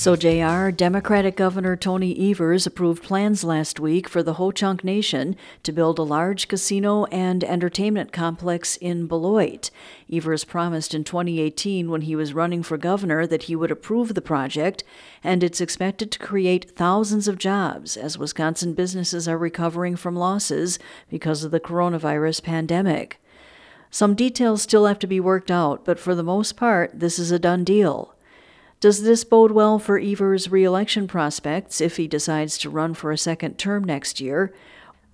So, JR, Democratic Governor Tony Evers approved plans last week for the Ho Chunk Nation to build a large casino and entertainment complex in Beloit. Evers promised in 2018 when he was running for governor that he would approve the project, and it's expected to create thousands of jobs as Wisconsin businesses are recovering from losses because of the coronavirus pandemic. Some details still have to be worked out, but for the most part, this is a done deal. Does this bode well for Evers' reelection prospects if he decides to run for a second term next year?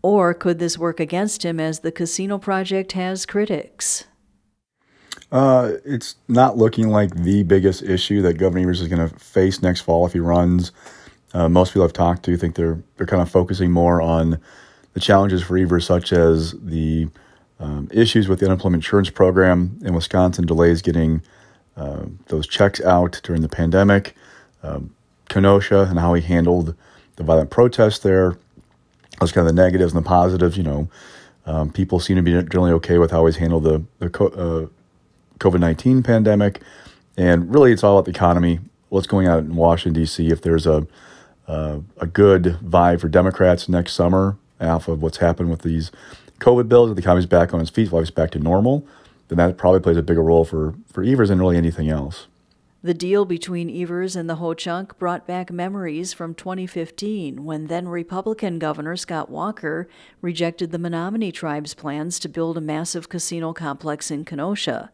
Or could this work against him as the casino project has critics? Uh, it's not looking like the biggest issue that Governor Evers is going to face next fall if he runs. Uh, most people I've talked to think they're they're kind of focusing more on the challenges for Evers, such as the um, issues with the unemployment insurance program in Wisconsin, delays getting uh, those checks out during the pandemic, um, Kenosha and how he handled the violent protests there. Those kind of the negatives and the positives. You know, um, people seem to be generally okay with how he's handled the the uh, COVID nineteen pandemic, and really it's all about the economy. What's going on in Washington D.C. If there's a uh, a good vibe for Democrats next summer, off of what's happened with these COVID bills, the economy's back on its feet, life's back to normal then that probably plays a bigger role for, for Evers than really anything else. The deal between Evers and the Ho Chunk brought back memories from 2015 when then Republican Governor Scott Walker rejected the Menominee tribe's plans to build a massive casino complex in Kenosha.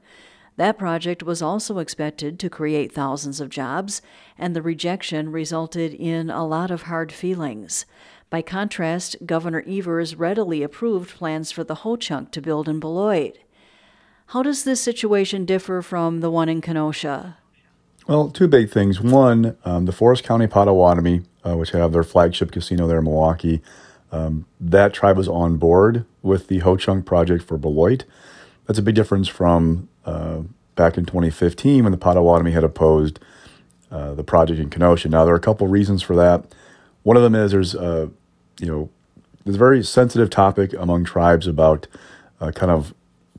That project was also expected to create thousands of jobs, and the rejection resulted in a lot of hard feelings. By contrast, Governor Evers readily approved plans for the Ho Chunk to build in Beloit. How does this situation differ from the one in Kenosha? Well, two big things. One, um, the Forest County Potawatomi, uh, which have their flagship casino there in Milwaukee, um, that tribe was on board with the Ho Chunk project for Beloit. That's a big difference from uh, back in 2015 when the Potawatomi had opposed uh, the project in Kenosha. Now, there are a couple reasons for that. One of them is there's, uh, you know, there's a very sensitive topic among tribes about uh, kind of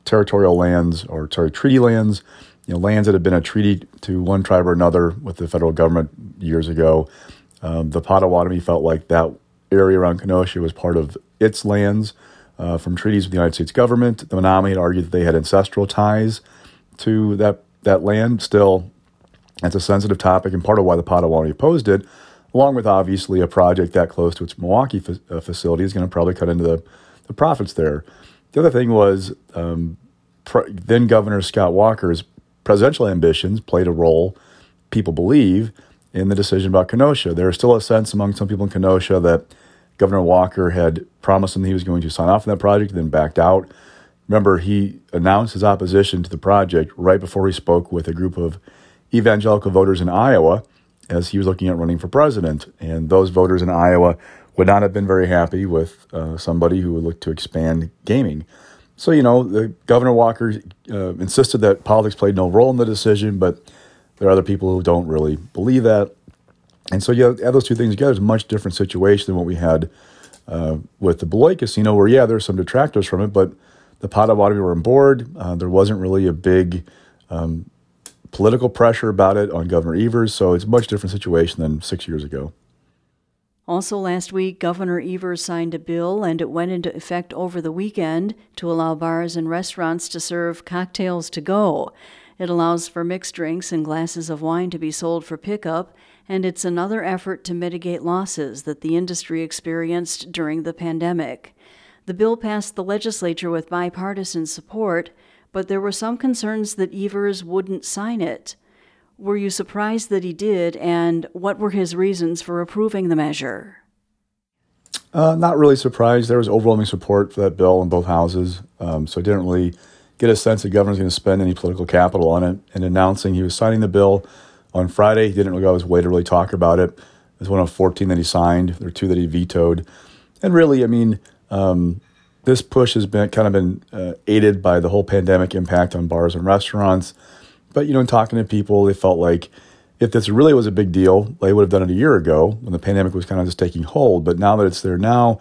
territorial lands or sorry treaty lands, you know, lands that have been a treaty to one tribe or another with the federal government years ago. Um, the Potawatomi felt like that area around Kenosha was part of its lands uh, from treaties with the United States government. The Menominee had argued that they had ancestral ties to that that land. Still, it's a sensitive topic, and part of why the Potawatomi opposed it, along with obviously a project that close to its Milwaukee fa- uh, facility, is going to probably cut into the, the profits there. The other thing was um, pre- then Governor Scott Walker's presidential ambitions played a role, people believe, in the decision about Kenosha. There is still a sense among some people in Kenosha that Governor Walker had promised them he was going to sign off on that project, then backed out. Remember, he announced his opposition to the project right before he spoke with a group of evangelical voters in Iowa as he was looking at running for president. And those voters in Iowa would not have been very happy with uh, somebody who would look to expand gaming. So, you know, the Governor Walker uh, insisted that politics played no role in the decision, but there are other people who don't really believe that. And so you add those two things together, it's a much different situation than what we had uh, with the Beloit Casino, where, yeah, there's some detractors from it, but the Potawatomi were on board. Uh, there wasn't really a big um, political pressure about it on Governor Evers, so it's a much different situation than six years ago. Also, last week, Governor Evers signed a bill and it went into effect over the weekend to allow bars and restaurants to serve cocktails to go. It allows for mixed drinks and glasses of wine to be sold for pickup, and it's another effort to mitigate losses that the industry experienced during the pandemic. The bill passed the legislature with bipartisan support, but there were some concerns that Evers wouldn't sign it. Were you surprised that he did, and what were his reasons for approving the measure? Uh, not really surprised. There was overwhelming support for that bill in both houses, um, so I didn't really get a sense the governor's going to spend any political capital on it. And announcing he was signing the bill on Friday, he didn't really go his way to really talk about it. It was one of 14 that he signed. There were two that he vetoed. And really, I mean, um, this push has been kind of been uh, aided by the whole pandemic impact on bars and restaurants but you know, in talking to people, they felt like if this really was a big deal, they would have done it a year ago when the pandemic was kind of just taking hold. But now that it's there now,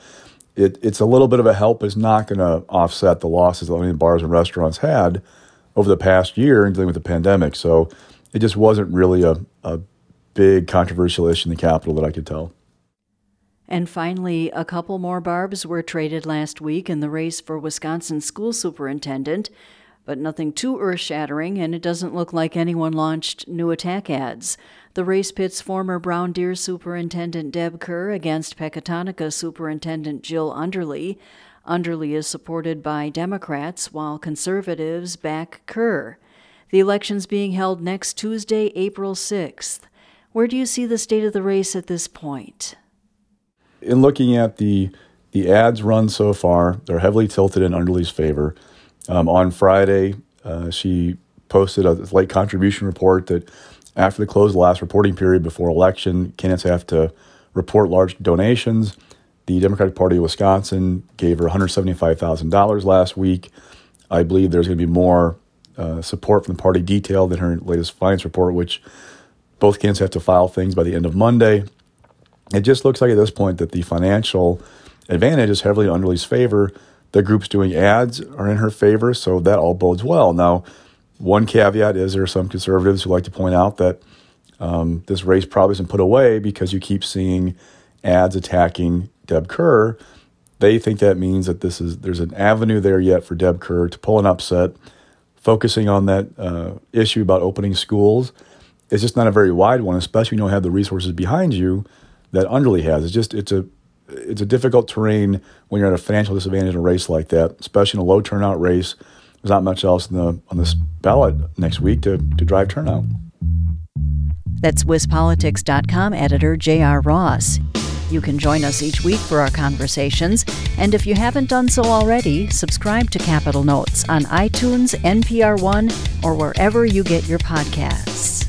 it, it's a little bit of a help. It's not going to offset the losses that many bars and restaurants had over the past year in dealing with the pandemic. So it just wasn't really a, a big controversial issue in the capital that I could tell. And finally, a couple more barbs were traded last week in the race for Wisconsin school superintendent, but nothing too earth shattering, and it doesn't look like anyone launched new attack ads. The race pits former Brown Deer Superintendent Deb Kerr against Pecatonica Superintendent Jill Underly. Underly is supported by Democrats, while conservatives back Kerr. The election's being held next Tuesday, April 6th. Where do you see the state of the race at this point? in looking at the the ads run so far, they're heavily tilted in Underly's favor. Um, on Friday, uh, she posted a late contribution report that after the close of the last reporting period before election, candidates have to report large donations. The Democratic Party of Wisconsin gave her $175,000 last week. I believe there's going to be more uh, support from the party detailed in her latest finance report, which both candidates have to file things by the end of Monday it just looks like at this point that the financial advantage is heavily in Underly's favor. The groups doing ads are in her favor, so that all bodes well. Now, one caveat is there are some conservatives who like to point out that um, this race probably isn't put away because you keep seeing ads attacking Deb Kerr. They think that means that this is there's an avenue there yet for Deb Kerr to pull an upset, focusing on that uh, issue about opening schools. It's just not a very wide one, especially when you don't have the resources behind you that Underly has. It's just it's a it's a difficult terrain when you're at a financial disadvantage in a race like that, especially in a low turnout race. There's not much else the, on this ballot next week to, to drive turnout. That's WisPolitics.com editor J.R. Ross. You can join us each week for our conversations, and if you haven't done so already, subscribe to Capitol Notes on iTunes, NPR One, or wherever you get your podcasts.